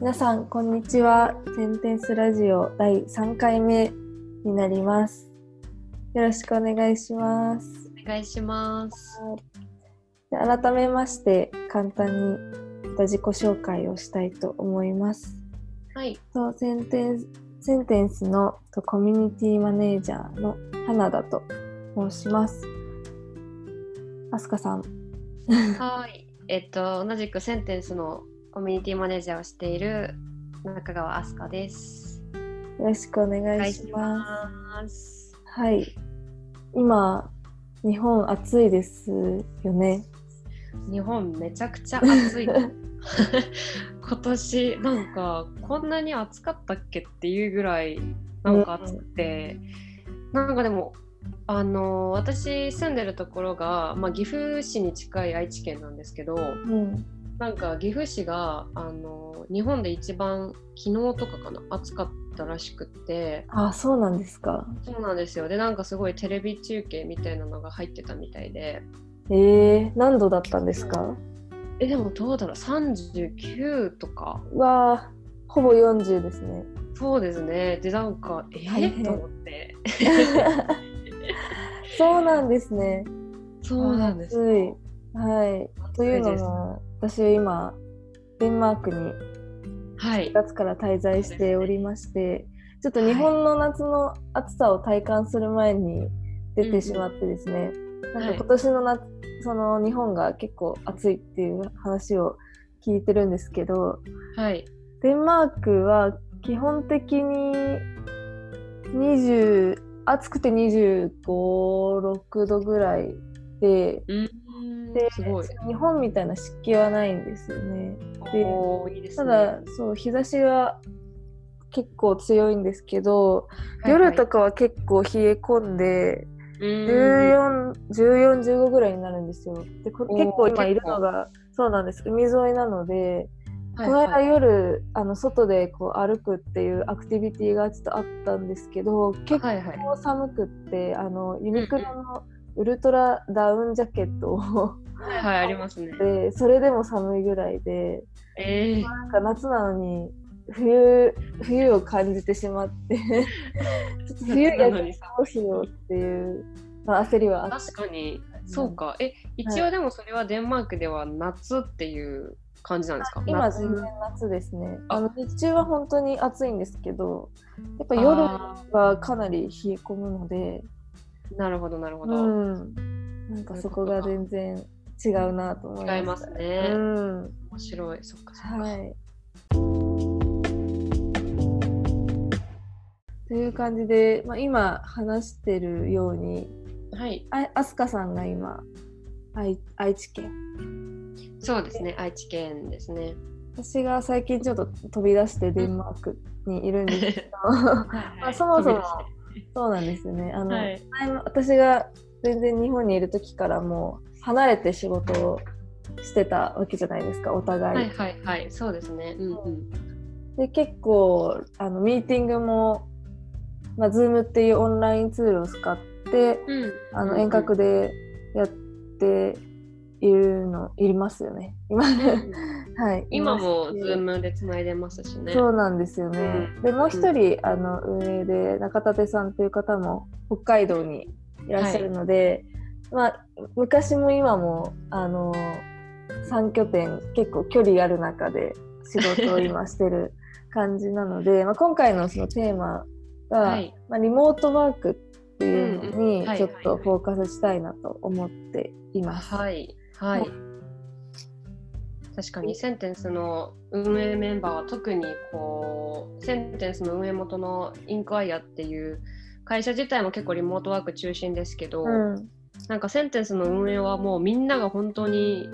皆さんこんにちは。センテンスラジオ第3回目になります。よろしくお願いします。お願いします。で改めまして簡単に自己紹介をしたいと思います。はい。とセンテンスセンテンスのとコミュニティマネージャーの花田と申します。あすかさん。はい。えっと、同じくセンテンスのコミュニティマネージャーをしている中川飛鳥です。よろしくお願いします。はい今日本暑いですよね日本めちゃくちゃ暑い。今年なんかこんなに暑かったっけっていうぐらいなんか暑くて、なんかでもあの私住んでるところが、まあ、岐阜市に近い愛知県なんですけど、うんなんか岐阜市があの日本で一番昨日とかかな暑かったらしくって。あそうなんですか。そうなんですよ。でなんかすごいテレビ中継みたいなのが入ってたみたいで。えー、何度だったんですか？えでもどうだろう。39とか。うわあほぼ40ですね。そうですね。でなんかえー、と思って。そうなんですね。そうなんですはい。というのも私今デンマークにはい。4月から滞在しておりまして、ちょっと日本の夏の暑さを体感する前に出てしまってですね、なんか今年の夏、その日本が結構暑いっていう話を聞いてるんですけどはい。デンマークは基本的に20暑くて2 5 6度ぐらいでうん。で日本みたいな湿気はないんですよね。でいいですね。ただそう日差しは結構強いんですけど、はいはい。夜とかは結構冷え込んで、うん。14、14、15ぐらいになるんですよ。で結構今いるのがそうなんです。海沿いなので、はいこの間はい夜あの外でこう歩くっていうアクティビティがちょっとあったんですけど結はいはい。構寒くってあのユニクロのウルトラダウンジャケットをはいはいありますね。でそれでも寒いぐらいで。えー。なんか夏なのに冬冬を感じてしまって ちょっと冬逆にどうしようっていう、まあ、焦りはあっ確かに。そうか。え一応でもそれはデンマークでは夏っていう感じなんですか？今夏。全然夏ですね。あ。あの日中は本当に暑いんですけどやっぱ夜あはかなり冷え込むのでーなるほどなるほうど、ん。なんかそこが全然違うなと思いま違いますね。うん面白い。そっかそっか、はい。という感じで、まあ、今話してるようにはい、ああすかさんが今愛愛知県。そうですね。愛知県ですね。私が最近ちょっと飛び出してデンマークにいるんですけど。はいまあそもそもそうなんですよね。あの、はい。私が全然日本にいる時からもう離れて仕事をしてたわけじゃないですかお互い。はいはいはい。そうですね。うんうん。で結構あのミーティングも、まあ、Zoom っていうオンラインツールを使ってうん。あの遠隔でやっているのいりますよね。今,、うんはい、今も Zoom でつないでますしね。そうなんですよね、うん。でもう一人、あの運営で中立さんという方も北海道にいらっしゃるので、まあ昔も今もあの3拠点結構距離ある中で仕事を今してる感じなので まあ今回のそのテーマが、はい。まあ、リモートワークっていうのうんうんはいにちょっとフォーカスしたいなと思っています。はい。はい、はい確かに。センテンスの運営メンバーは特にこうセンテンスの運営元のインクワイアっていう会社自体も結構リモートワーク中心ですけど、うん。なんかセンテンスの運営はもうみんなが本当に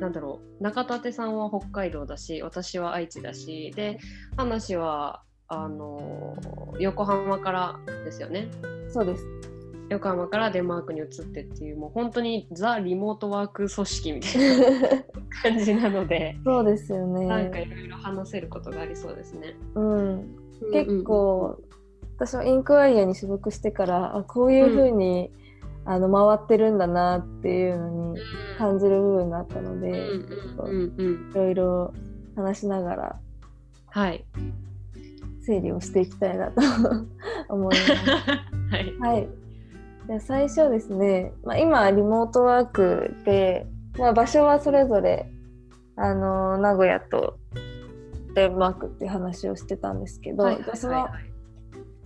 なんだろう中立さんは北海道だし私は愛知だしで話はあの横浜からですよね。そうです横浜からデンマークに移ってっていうもう本当にザ・リモートワーク組織みたいな 感じなのでそうですよね。なんかいろいろ話せることがありそうですね。うん、結構、私はインクワイアに所属してからあこういうふうに、あの回ってるんだなっていうのに感じる部分があったので、うんうんうんうんいろいろ話しながらはい。整理をしていきたいなと 思います。はい。はい。じゃあ最初ですね、まあ、今リモートワークで、まあ、場所はそれぞれあの名古屋とデンマークっていう話をしてたんですけど、はいはいはい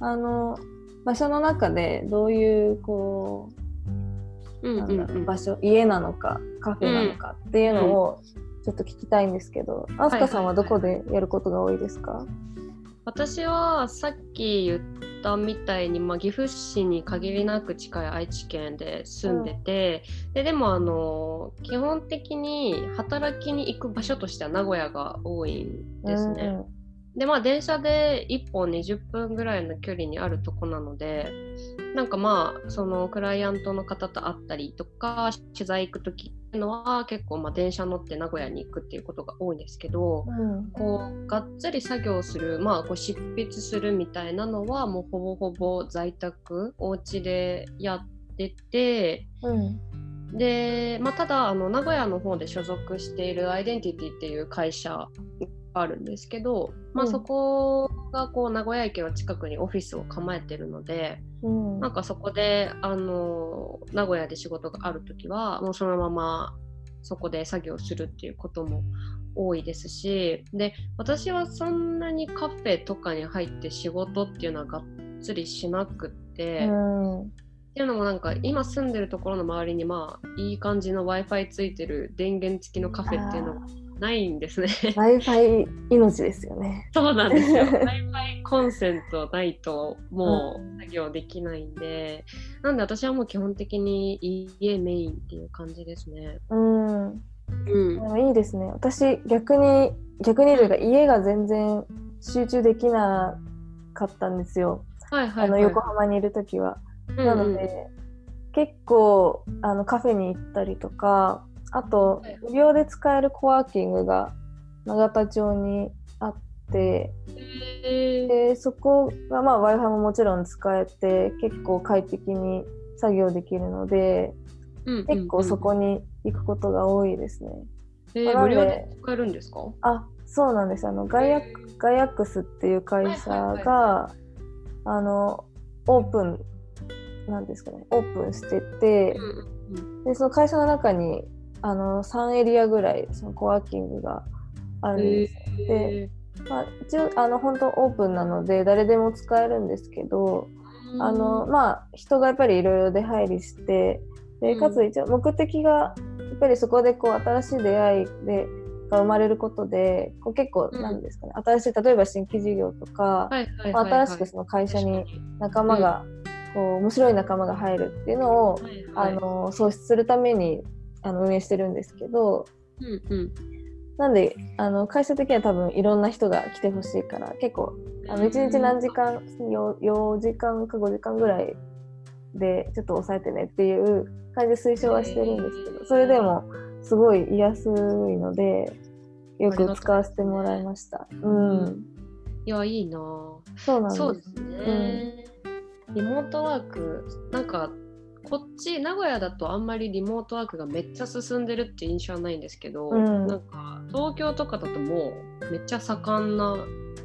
あの場所の中でどういうこうんうなんだろううんうん場所家なのかカフェなのかっていうのをちょっと聞きたいんですけど、あすかさんはどこでやることが多いですか、私はさっき言ったみたいに、まあ、岐阜市に限りなく近い愛知県で住んでて、ででもあの基本的に働きに行く場所としては名古屋が多いんですね。でまあ電車で1本20分ぐらいの距離にあるとこなのでなんかまあそのクライアントの方と会ったりとか取材行く時っていうのは結構まあ電車乗って名古屋に行くっていうことが多いんですけど、うん。うんこうがっつり作業する、まあ、こう執筆するみたいなのはもうほぼほぼ在宅お家でやっててうん。で、まあ、ただあの名古屋の方で所属しているアイデンティティっていう会社があるんですけど、まあ、うん。そこがこう名古屋駅の近くにオフィスを構えてるので、うん。なんかそこであの名古屋で仕事がある時はもうそのままそこで作業するっていうことも多いですしで私はそんなにカフェとかに入って仕事っていうのはがっつりしなくって、っうん。ていうのもなんか今住んでるところの周りにまあいい感じの w i f i ついてる電源付きのカフェっていうのがないんですね。Wi-Fi 命ですよね。そうなんですよ。Wi-Fi コンセントないともう作業できないんで、なんで私はもう基本的に家メインっていう感じですね。うん。うんいいですね。私逆に逆にというか家が全然集中できなかったんですよ。はいはい、はい。あの横浜にいる時は。うんなので、結構あのカフェに行ったりとか、あとはい無料で使えるコワーキングが永田町にあって、でそこがまあ Wi-Fi ももちろん使えて結構快適に作業できるので、結構そこに行くことが多いですね。えー無料で使えるんですか？あそうなんです。あのガイアガイアックスっていう会社があのオープンなんですかね。オープンしててでその会社の中にあの3エリアぐらいそのコワーキングがあるんです、へまあ、一応あの本当オープンなので誰でも使えるんですけどーあのまあ人がやっぱりいろいろ出入りしてでかつ一応目的がやっぱりそこでこう新しい出会いでが生まれることでこう結構うんなんですかね、新しい例えば新規事業とか、新しくその会社に仲間が、こう面白い仲間が入るっていうのを、はいはい。あの創出するためにあの運営してるんですけどうんうん。なんであの会社的には多分いろんな人が来てほしいから結構あの1日何時間 4, 4時間か5時間ぐらいでちょっと抑えてねっていう感じで推奨はしてるんですけどそれでもすごい居やすいのでよく使わせてもらいました。うん、いやいいな。ぁそうなんです。そうですね、リモートワークなんかこっち名古屋だとあんまりリモートワークがめっちゃ進んでるって印象はないんですけど、うん。なんか東京とかだともうめっちゃ盛んな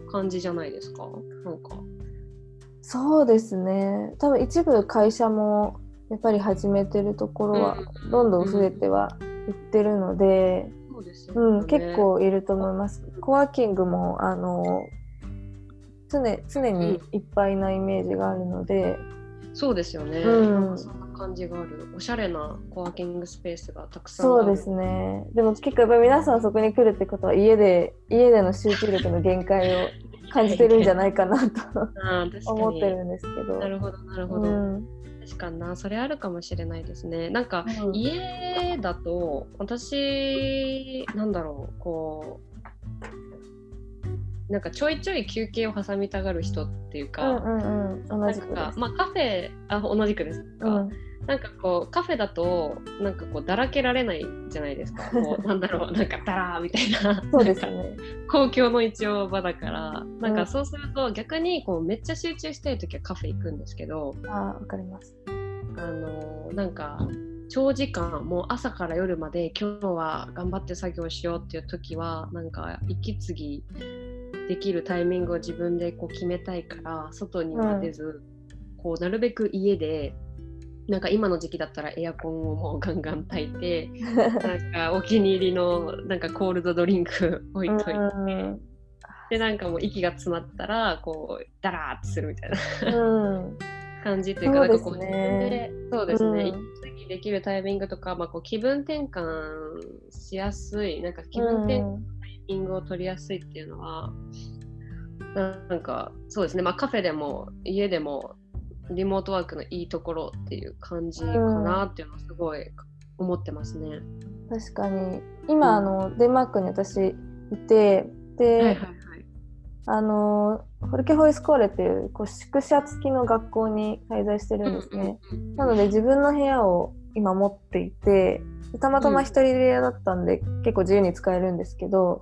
感じじゃないですか？なんか。そうですね。多分一部会社もやっぱり始めてるところはうん。どんどん増えてはいってるので、うん結構いると思います。コワーキングもあの常常にいっぱいなイメージがあるので、そうですよね、うん。なんかそんな感じがある。おしゃれなコワーキングスペースがたくさんある。そうですね。でも結構やっぱり皆さんそこに来るってことは家で家での集中力の限界を感じてるんじゃないかなと 思ってるんですけど。なるほどなるほど、うん。確かになそれあるかもしれないですね。なんかうん。家だと私なんだろうこうなんかちょいちょい休憩を挟みたがる人っていううか、んうんうん同なんじくまあカフェあ同じくですか、うん。なんかこうカフェだとなんかこうだらけられないじゃないですか。こう なんだろうなんかだらーみたいな。そうですね。公共の一応場だから。なんうん。かそうすると逆にこうめっちゃ集中したい時はカフェ行くんですけど、あーわかります。あのなんか長時間もう朝から夜まで今日は頑張って作業しようっていう時はなんか息継ぎできるタイミングを自分でこう決めたいから外には出ず、こうなるべく家でなんか今の時期だったらエアコンをもうガンガン炊いて なんかお気に入りのなんかコールドドリンク置いといて、うん。でなんかもう息が詰まったらこうダラーっとするみたいなうん。感じというかなんかこう自分でそうですね、うん。息できるタイミングとか、まあ、こう気分転換しやすいなんか気分転換タイミングを取りやすいっていうのは、なんかそうですね、まあ、カフェでも家でもリモートワークのいいところっていう感じかなっていうのはすごい思ってますね。確かに今、あのデンマークに私いてで、はいはいはい。あのホルケホイスコーレっていうこう宿舎付きの学校に滞在してるんですね。うんうんうんなので自分の部屋を今持っていてでたまたま一人部屋だったんで、結構自由に使えるんですけど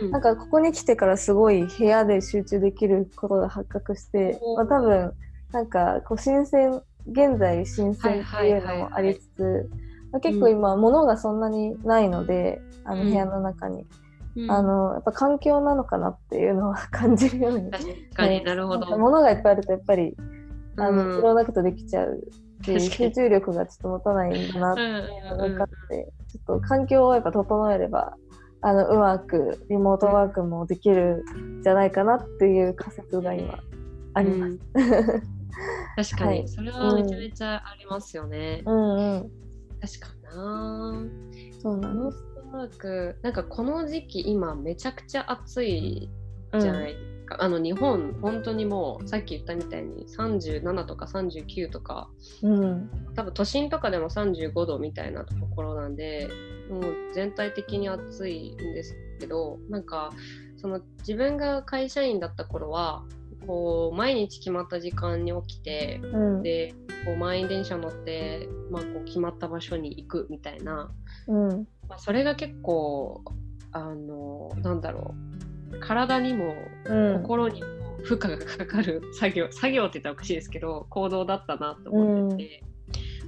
うん。なんかここに来てからすごい部屋で集中できることが発覚して、まあ、多分なんかこう新鮮現在新鮮っていうのもありつつ、まあ結構今物がそんなにないのであのうん。部屋の中に、うん。あのやっぱ環境なのかなっていうのは感じるように。確かになるほど。物がいっぱいあるとやっぱりあの、うん。いろんなことできちゃうし集中力がちょっと持たないんだなって分かって、ちょっと環境をやっぱ整えればあのうまくリモートワークもできるんじゃないかなっていう仮説が今あります。うん。確かに、はい。それはめちゃめちゃありますよね。うんうん、確かにな。そうなんでノースワーク。なんかこの時期今めちゃくちゃ暑いす。じゃないですか、あの日本本当にもうさっき言ったみたいに37とか39とかうん、多分都心とかでも35度みたいなところなんでもう全体的に暑いんですけどなんかその自分が会社員だった頃はこう毎日決まった時間に起きてうん、でこう満員電車乗って、まあ、こう決まった場所に行くみたいな、うん、まあ、それが結構あのなんだろう体にもうん、心にも負荷がかかる作業 作業って言ったらおかしいですけど行動だったなと思ってて、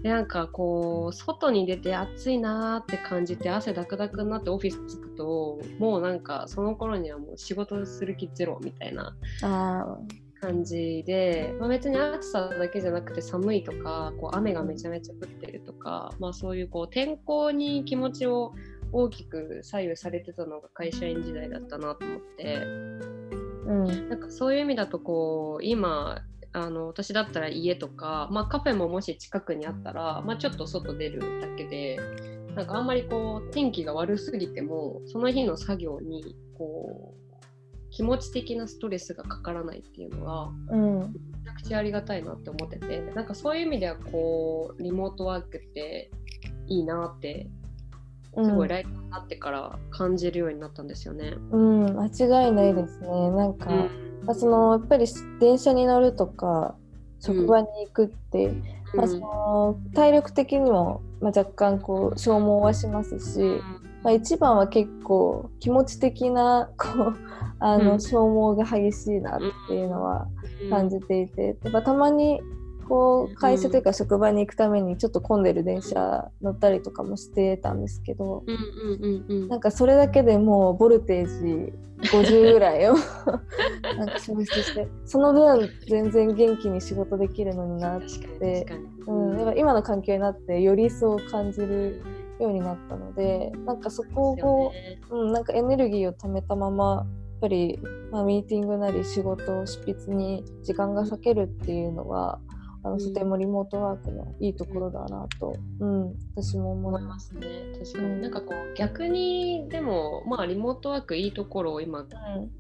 でなんかこう外に出て暑いなーって感じて汗だくだくになってオフィス着くともうなんかその頃にはもう仕事する気ゼロみたいなあ感じで、まあ、別に暑さだけじゃなくて寒いとかこう雨がめちゃめちゃ降ってるとか、まあ、そういうこう天候に気持ちを大きく左右されてたのが会社員時代だったなと思って。ーうん、なんかそういう意味だとこう今あの私だったら家とか、まあ、カフェももし近くにあったら、まあ、ちょっと外出るだけでなんかあんまりこう天気が悪すぎてもその日の作業にこう気持ち的なストレスがかからないっていうのはうん、めちゃくちゃありがたいなって思っててなんかそういう意味ではこうリモートワークっていいなってすごいライトになってから感じるようになったんですよね。うん、間違いないですね。なんか、うん。まあ、そのやっぱり電車に乗るとか職場に行くって、まあ、その体力的にも、まあ、若干こう消耗はしますし、まあ、一番は結構気持ち的なこうあの、うん。消耗が激しいなっていうのは感じていて、やっぱたまにこう会社というか職場に行くためにちょっと混んでる電車乗ったりとかもしてたんですけど、なんかそれだけでもうボルテージ50ぐらいを なんか消費してその分全然元気に仕事できるのになって。うん、やっぱ今の環境になってより一層感じるようになったのでなんかそこを、うん、なんかエネルギーを貯めたままやっぱり、まあ、ミーティングなり仕事執筆に時間が割けるっていうのは、あのうんとてもリモートワークのいいところだなと、うん、私も思思いま。すすね。確かに。うんなんかこう逆にでもまあリモートワークいいところを今うん、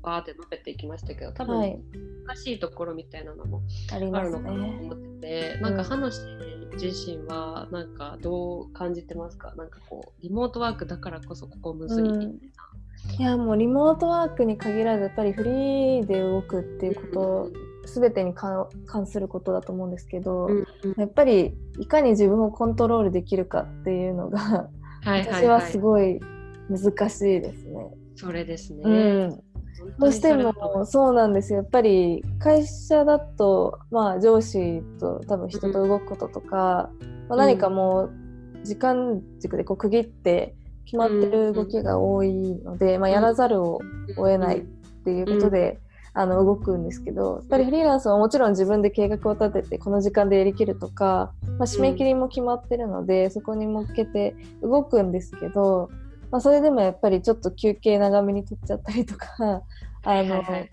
バーって述べていきましたけど多分はい、難しいところみたいなのもあるのかなとね。思ってて、なんか話自身はなんかどう感じてますか？なんかこうリモートワークだからこそここむずいみたいな。いやもうリモートワークに限らずやっぱりフリーで動くっていうこと全てに関関することだと思うんですけど、うんうん。やっぱりいかに自分をコントロールできるかっていうのが私ははい。すごい難しいですね。それですね。うん、本どうしてもそうなんですよ。やっぱり会社だと、まあ、上司と多分人と動くこととか、まあ、何かもう時間軸でこう区切って決まってる動きが多いので、まあ、やらざるを得ないっっていうことで、あの動くんですけどやっぱりフリーランスはもちろん自分で計画を立ててこの時間でやりきるとか、まあ、締め切りも決まってるので、そこに向けて動くんですけど、まあ、それでもやっぱりちょっと休憩長めに取っちゃったりとかあの、はいはい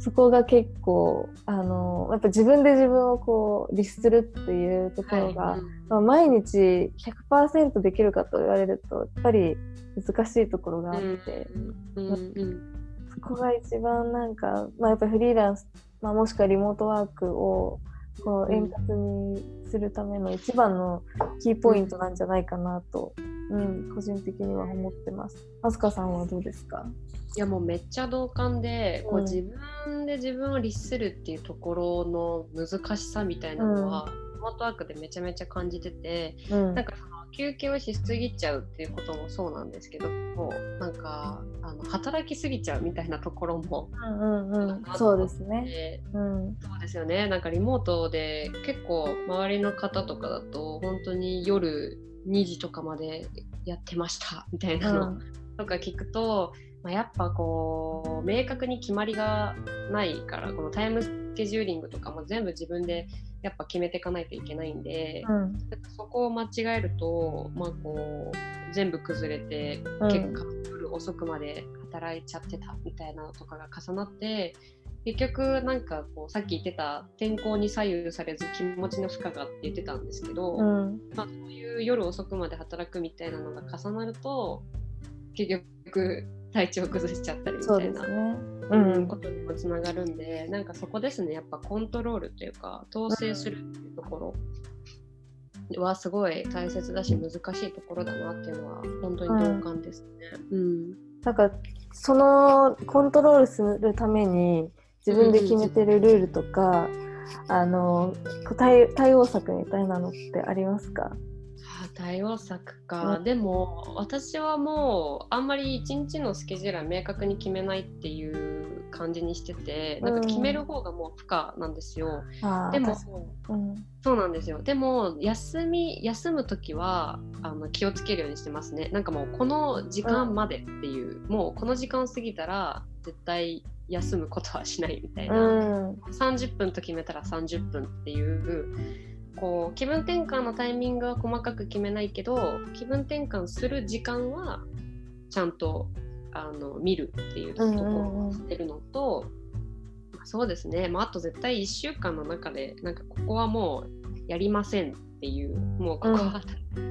そこが結構あのやっぱ自分で自分をこう律するっていうところが、はい。まあ、毎日100%できるかと言われるとやっぱり難しいところがあって、うん。うんこが一番なんか、まあ、やっぱフリーランス、まあ、もしくはリモートワークをこう円滑にするための一番のキーポイントなんじゃないかなと、うん、個人的には思ってます。あすかさんはどうですか？いやもうめっちゃ同感で、こう自分で自分を律するっていうところの難しさみたいなのは、うん、リモートワークでめちゃめちゃ感じてて、うん、なんかその休憩をしすぎちゃうっていうこともそうなんですけどもなんかあの働きすぎちゃうみたいなところも、うんうんうん、そうですね、うん、そうですよね。なんかリモートで結構周りの方とかだと本当に夜2時とかまでやってましたみたいなの、とか聞くと、まあ、やっぱこう明確に決まりがないからこのタイムスケジューリングとかも全部自分でやっぱ決めていかないといけないんで、うん、そこを間違えると、まあ、こう全部崩れて、結果夜遅くまで働いちゃってたみたいなのとかが重なって結局なんかこうさっき言ってた天候に左右されず気持ちの負荷がって言ってたんですけど、うん、まあ、そういう夜遅くまで働くみたいなのが重なると結局体調崩しちゃったりみたいな、ね。うん、ことにもつながるんでなんかそこですね。やっぱコントロールというか統制するっていうところはすごい大切だし難しいところだなっていうのは本当に同感ですね。うん、うん、なんかそのコントロールするために自分で決めてるルールとか、うん、あの対対応策みたいなのってありますか？対応策か、う。ん、でも私はもうあんまり一日のスケジュールは明確に決めないっていう感じにしてて、なんか決める方がもう負荷なんですよ。うん、でも、うん、そうなんですよ。でも休み休む時はあの気をつけるようにしてますね。なんかもうこの時間までっていう、もうこの時間過ぎたら絶対休むことはしないみたいな、うん、30分と決めたら30分っていうこう気分転換のタイミングは細かく決めないけど気分転換する時間はちゃんとあの見るっていうところをしてるのと、まあ、そうですね、まあ、あと絶対1週間の中でなんかここはもうやりませんっていうもうここは、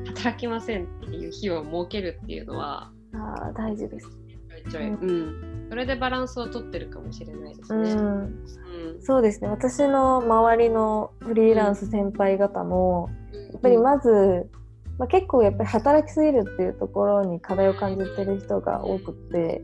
働きませんっていう日を設けるっていうのは、あ大事です。ちょいちょい、うん。それでバランスをとってるかもしれないですね。うん、うん、そうですね。私の周りのフリーランス先輩方も、やっぱりまず、まあ、結構やっぱり働きすぎるっていうところに課題を感じてる人が多くて、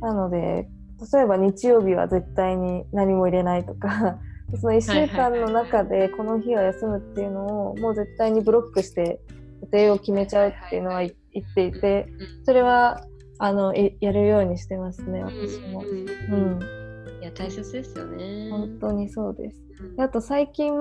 なので例えば日曜日は絶対に何も入れないとか その1週間の中でこの日は休むっていうのをもう絶対にブロックして予定を決めちゃうっていうのは言っていてそれはあのやるようにしてますね私も。うん、いや大切ですよね。本当にそうです。あと最近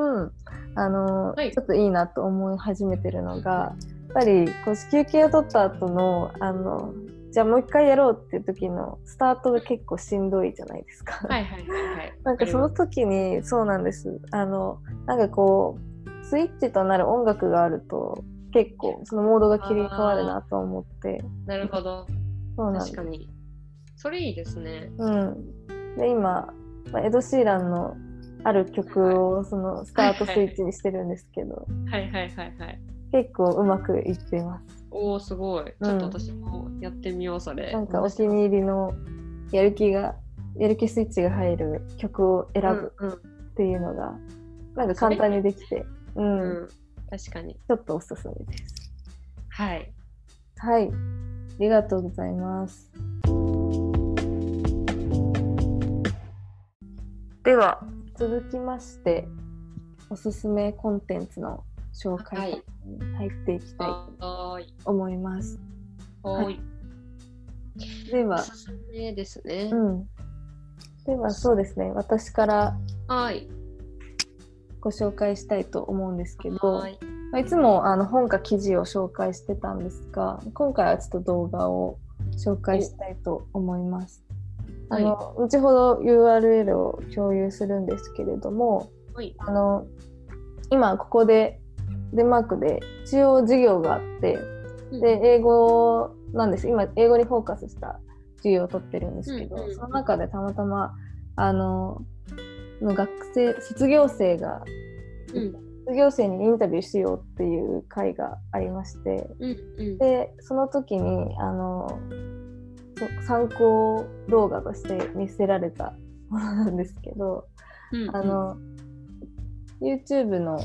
あの、はい、ちょっといいなと思い始めてるのがやっぱりこう休憩を取った後のあのじゃあもう一回やろうっていう時のスタートが結構しんどいじゃないですか。はいはいはいはい。なんかその時にそうなんです。あのなんかこうスイッチとなる音楽があると結構そのモードが切り替わるなと思って。なるほど。確かに。それいいですね。うん。で、今、まあ、エド・シーランのある曲をそのスタートスイッチにしてるんですけど、はいはいはいはい。結構うまくいってます。おお、すごい。ちょっと私もやってみよう、それ。なんかお気に入りのやる気が、やる気スイッチが入る曲を選ぶっていうのが、なんか簡単にできて、うん、うん、確かに。ちょっとおすすめです。はい。はい。ありがとうございます。では続きましておすすめコンテンツの紹介に入っていきたいと思います。はい。では、おすすめですね。うん。ではそうですね。私からご紹介したいと思うんですけど、はいまあ、いつもあの本か記事を紹介してたんですが今回はちょっと動画を紹介したいと思います。あの、後ほど URL を共有するんですけれども、はい。あの今ここでデンマークで一応授業があってで英語なんです。今英語にフォーカスした授業を取ってるんですけど、うんうん。その中でたまたまあのの学生卒業生がうん卒業生にインタビューしようっていう会がありましてうんうん。でその時にあのそ参考動画として見せられたものなんですけど、うんあの YouTube の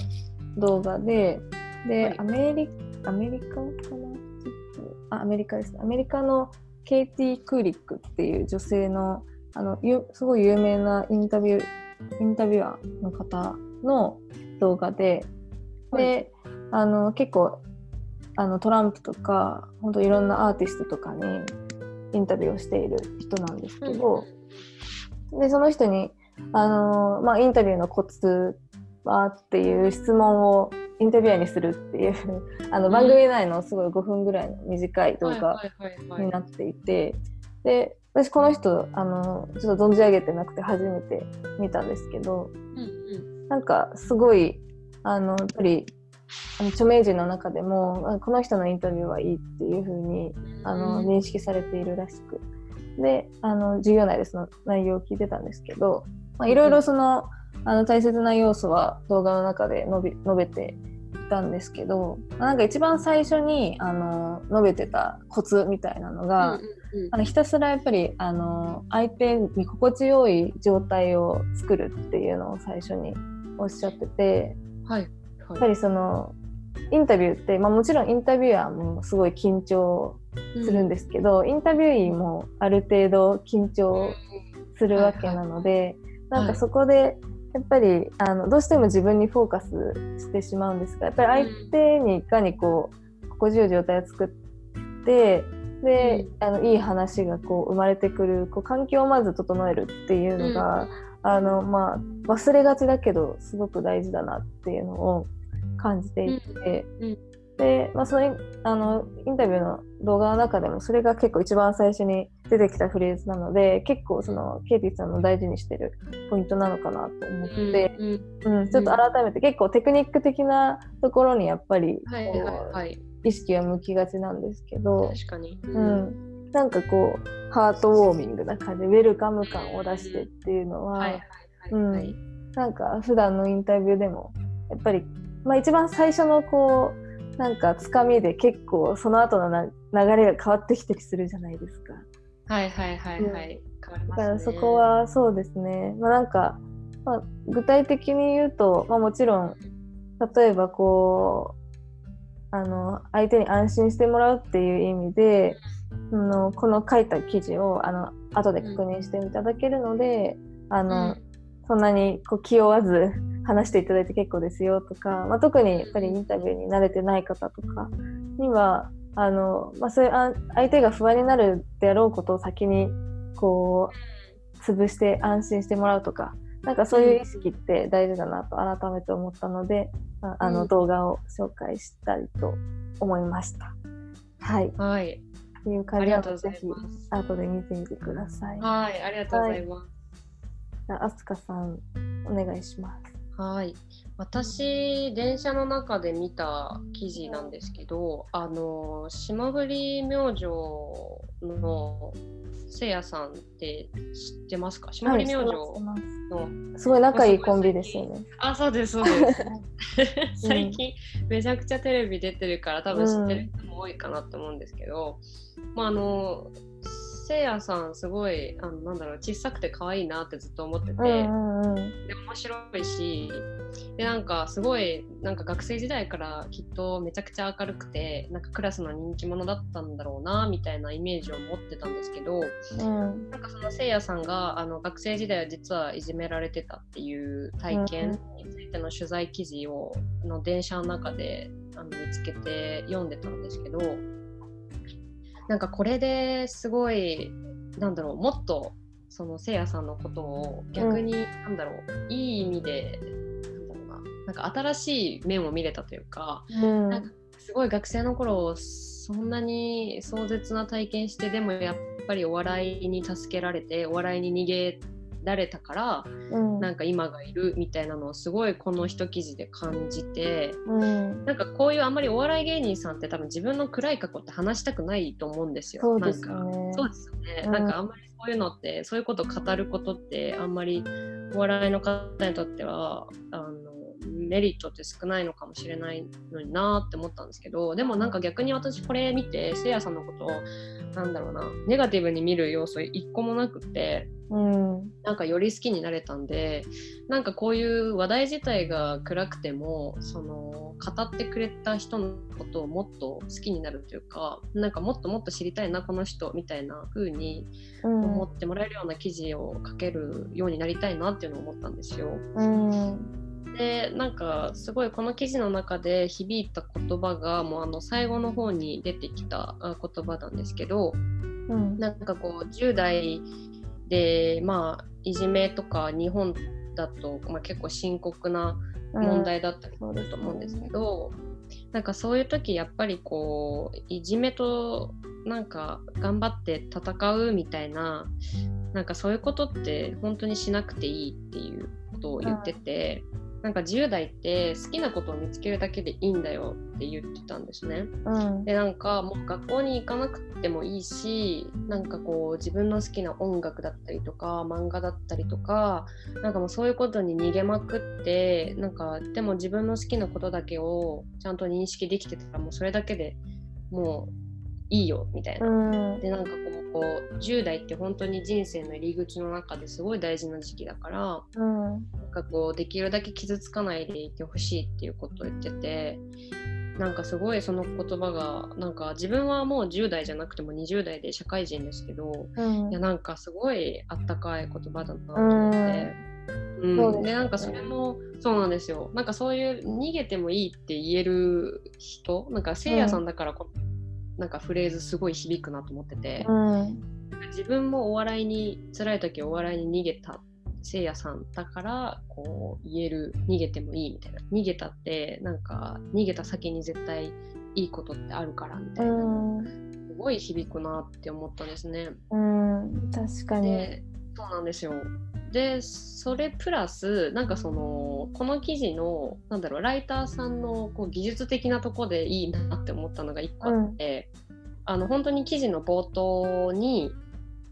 動画でで、はい。アメリアメリカかな？あアメリカですね。アメリカのケイティ・クーリックっていう女性のあのゆすごい有名なインタビューインタビュアーの方の動画で、であの結構あのトランプとか本当いろんなアーティストとかにインタビューをしている人なんですけど、でその人にあの、まあ、インタビューのコツはっていう質問をインタビュアーにするっていう あの番組内のすごい5分ぐらいの短い動画になっていて、で私この人あのちょっと存じ上げてなくて初めて見たんですけどうんうんなんかすごいあのやっぱりあの著名人の中でもあこの人のインタビューはいいっていう風にあの認識されているらしく。であの授業内でその内容を聞いてたんですけどまあいろいろそのあの大切な要素は動画の中で述べ述べていたんですけどまあなんか一番最初にあの述べてたコツみたいなのが、うんうんあのひたすらやっぱりあの相手に心地よい状態を作るっていうのを最初におっしゃっててはいやっはいぱりそのインタビューって、まあ、もちろんインタビュアーもすごい緊張するんですけど、インタビューイーもある程度緊張するわけなので、なんかそこでやっぱりあのどうしても自分にフォーカスしてしまうんですがやっぱり相手にいかにこう心地よい状態を作ってで、あのいい話がこう生まれてくるこう環境をまず整えるっていうのが、あのまあ、忘れがちだけどすごく大事だなっていうのを感じていて、うん。うん。で、まあ、そのあのインタビューの動画の中でもそれが結構一番最初に出てきたフレーズなので結構そのケイティさんの大事にしてるポイントなのかなと思って、うんうん。うんちょっと改めて結構テクニック的なところにやっぱりはいはいこはい。う意識は向きがちなんですけど、確かに。うん、なんかこうハートウォーミングな感じでウェルカム感を出してっていうのは。なんか普段のインタビューでもやっぱり、まあ、一番最初のこうなんかつかみで結構その後のな流れが変わってきたりするじゃないですか。はいはいはいはい。変わりだますね。からそこはそうですね、まあ、なんか、まあ、具体的に言うと、まあ、もちろん例えばこうあの相手に安心してもらうっていう意味で、あのこの書いた記事をあの後で確認していただけるので、あのそんなにこう気負わず 話していただいて結構ですよとか、まあ、特にやっぱりインタビューに慣れてない方とかにはあの、まあ、そういうあ相手が不安になるであろうことを先にこう潰して安心してもらうとかなんかそういう意識って大事だなと改めて思ったので、ああのうん。動画を紹介したいと思いました。はい、はい。っていう感あじでぜひ。後で見てみてください。はい、ありがとうございます。じゃああすかさんお願いします。はい、私電車の中で見た記事なんですけどあの霜降り明星のせいやさんって知ってますか？霜降り明星はいの、す。ごい仲いいコンビですよね。あそうですそうです。最近めちゃくちゃテレビ出てるから多分知ってる人も多いかなと思うんですけど、まああのせいやさんすごいあのなんだろう小さくて可愛いなってずっと思ってて、うんうんうん。で面白いし。でなんかすごいなんか学生時代からきっとめちゃくちゃ明るくてなんかクラスの人気者だったんだろうなみたいなイメージを持ってたんですけどうん。なんかそのせいやさんがあの学生時代は実はいじめられてたっていう体験についての取材記事をあの電車の中であの見つけて読んでたんですけどなんかこれですごいなんだろうもっとそのせいやさんのことを逆に、なんだろういい意味でなんだろうななんか新しい面を見れたというか、うん。なんかすごい学生の頃そそんなに壮絶な体験してでもやっぱりお笑いに助けられてお笑いに逃げられたから、うん、なんか今がいるみたいなのをすごいこの一記事で感じて、うん、なんかこういうあんまりお笑い芸人さんって多分自分の暗い過去って話したくないと思うんですよ。そうですね。そうですよね、うん、なんかあんまりそういうのってそういうことを語ることってあんまりお笑いの方にとってはあのメリットって少ないのかもしれないのになって思ったんですけどでもなんか逆に私これ見てせいやさんのことをなんだろうなネガティブに見る要素一個もなくて、うん、なんかより好きになれたんでなんかこういう話題自体が暗くてもその語ってくれた人のことをもっと好きになるというかなんかもっともっと知りたいなこの人みたいな風に思ってもらえるような記事を書けるようになりたいなっていうのを思ったんですよ。うんでなんかすごいこの記事の中で響いた言葉がもうあの最後の方に出てきた言葉なんですけど、うん、なんかこう10代でまあいじめとか日本だと、まあ、結構深刻な問題だったりすると思うんですけど、うん、なんかそういう時やっぱりこういじめとなんか頑張って戦うみたいななんかそういうことって本当にしなくていいっていうことを言ってて、なんか10代って好きなことを見つけるだけでいいんだよって言ってたんですね。うん、でなんかもう学校に行かなくてもいいしなんかこう自分の好きな音楽だったりとか漫画だったりとかなんかもうそういうことに逃げまくってなんかでも自分の好きなことだけをちゃんと認識できてたらもうそれだけでもういいよみたいな。うん、でなんかこうこう10代って本当に人生の入り口の中ですごい大事な時期だから、うん、なんかこうできるだけ傷つかないでいてほしいっていうことを言っててなんかすごいその言葉がなんか自分はもう10代じゃなくても20代で社会人ですけど、うん、いやなんかすごいあったかい言葉だなと思って。うん、うん、でなんかそれもそうなんですよ。なんかそういう逃げてもいいって言える人なんかせいやさんだからこ、なんかフレーズすごい響くなと思ってて、うん、自分もお笑いに辛い時お笑いに逃げたせいやさんだからこう言える逃げてもいいみたいな。逃げたってなんか逃げた先に絶対いいことってあるからみたいな、うん、すごい響くなって思ったんですね。うん、確かにそうなんですよ。でそれプラスなんかそのこの記事のなんだろうライターさんのこう技術的なとこでいいなって思ったのが1個あって、うん、あの本当に記事の冒頭に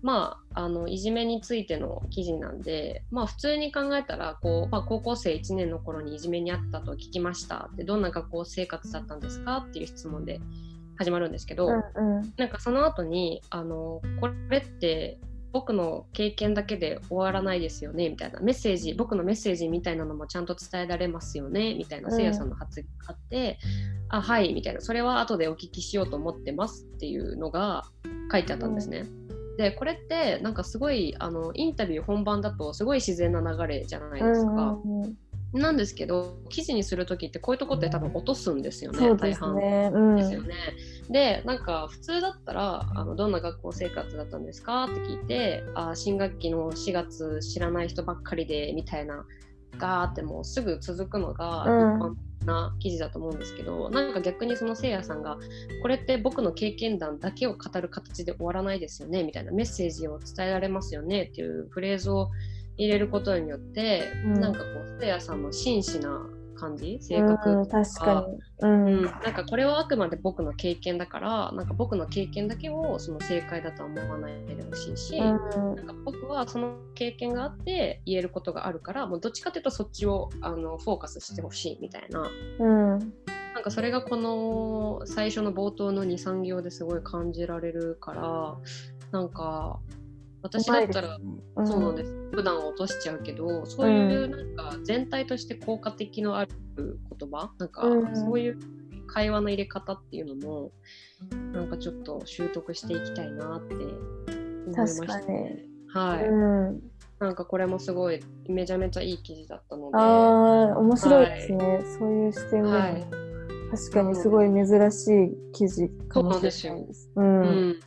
まあ、あのいじめについての記事なんで、まあ、普通に考えたらこう、まあ、高校生1年の頃にいじめにあったと聞きました。ってどんな学校生活だったんですか？っていう質問で始まるんですけど、うんうん、なんかその後にあのこれって僕の経験だけで終わらないですよねみたいな。メッセージ僕のメッセージみたいなのもちゃんと伝えられますよねみたいなせいやさんの発言があって「あはい」みたいな。それは後でお聞きしようと思ってますっていうのが書いてあったんですね。でこれってなんかすごいあのインタビュー本番だとすごい自然な流れじゃないですか。なんですけど記事にする時ってこういうとこって多分落とすんですよね、大半。ですよね。でなんか普通だったらあのどんな学校生活だったんですかって聞いてあ新学期の4月知らない人ばっかりでみたいなガーってもうすぐ続くのが一般的な記事だと思うんですけど、うん、なんか逆にそのせいやさんがこれって僕の経験談だけを語る形で終わらないですよねみたいなメッセージを伝えられますよねっていうフレーズを入れることによって、うん、なんかこうせいやさんの真摯な感じ？性格とか,、確かに、うん、なんかこれはあくまで僕の経験だからなんか僕の経験だけをその正解だとは思わないでほしいし、うん、なんか僕はその経験があって言えることがあるからもうどっちかっていうとそっちをあのフォーカスしてほしいみたいな。うん。なんかそれがこの最初の冒頭の23行ですごい感じられるからなんか私だったら、そうなんです、普段は落としちゃうけどそういうなんか全体として効果的のある言葉？なんかそういう会話の入れ方っていうのもなんかちょっと習得していきたいなって思いましたね。はい、うん。なんかこれもすごいめちゃめちゃいい記事だったので。ああ、面白いですね、はい、そういう視点で、はい、確かにすごい珍しい記事かもしれないです。うん、うん、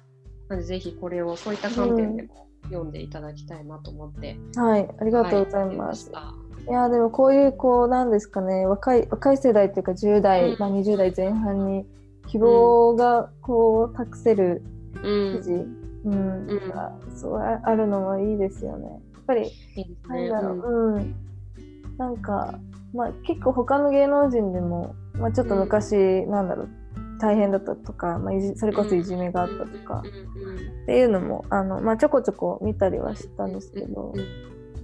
なのでぜひこれをそういった観点でも読んでいただきたいなと思って。はい、ありがとうございます。はい、いやでもこういうこうなんですかね若い若い世代っていうか10代、うん、まあ、20代前半に希望がこう託せるうん。記事、うん。うんがそうああるのはいいですよね。やっぱりなんだろう、うん、なんか、まあ、結構他の芸能人でも、まあ、ちょっと昔、なんだろう大変だったとか、まあ、いじそれこそいじめがあったとか、っていうのもあの、まあ、ちょこちょこ見たりはしたんですけど、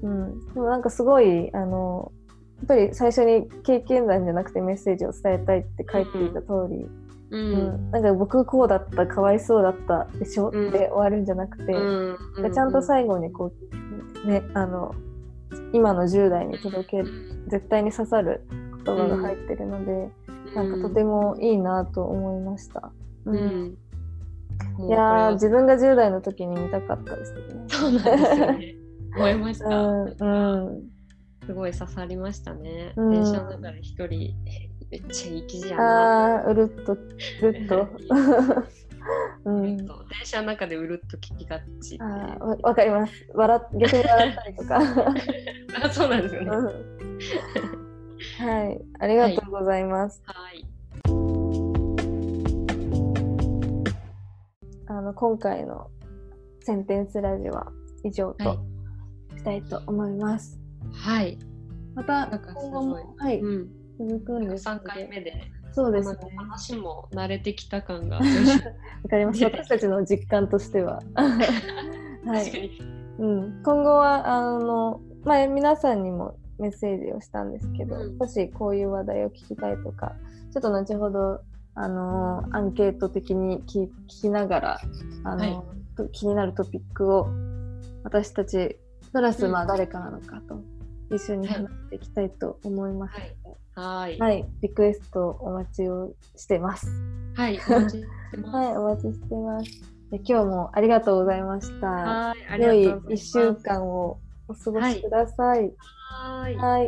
うん、でもなんかすごいあのやっぱり最初に経験談じゃなくてメッセージを伝えたいって書いていた通り、ううん。ん。なんか僕こうだったかわいそうだったでしょ、うん。って終わるんじゃなくて、うんうんちゃんと最後にこうねあの今の10代に届け絶対に刺さる言葉が入ってるので、なんかとてもいいなと思いました。ううんういや自分が10代の時に見たかったですね。そうなんですよね。思いました。うんうんすごい刺さりましたね。うん電車の中で一人、えめっちゃいい記事やな。あーうるっとうるっと。う ん、電車の中でうるっと聞きがちわわかります。笑っ逆に笑ったりとか。あそうなんですよね。うんはい、ありがとうございます。はい。あの今回のセンテンスラジオは以上はいとしたいと思います。はい。また今後もはいうん。続くんですけ3ど回目で、そうですね。話も慣れてきた感が。わかります。私たちの実感としては。はい。確かに。うん、今後はあの前皆さんにもメッセージをしたんですけど、うんもしこういう話題を聞きたいとかちょっと後ほどあのアンケート的に聞聞きながらあの、はいと気になるトピックを私たちプラスうんまあ誰かなのかと一緒に話していきたいと思います。はい。はい、リクエストお待ちをしてます。はい。お待ちしてます。はい、お待ちしてます。で今日もありがとうございました。はい。ありが良いとうございます1週間をお過ごしください。はい。は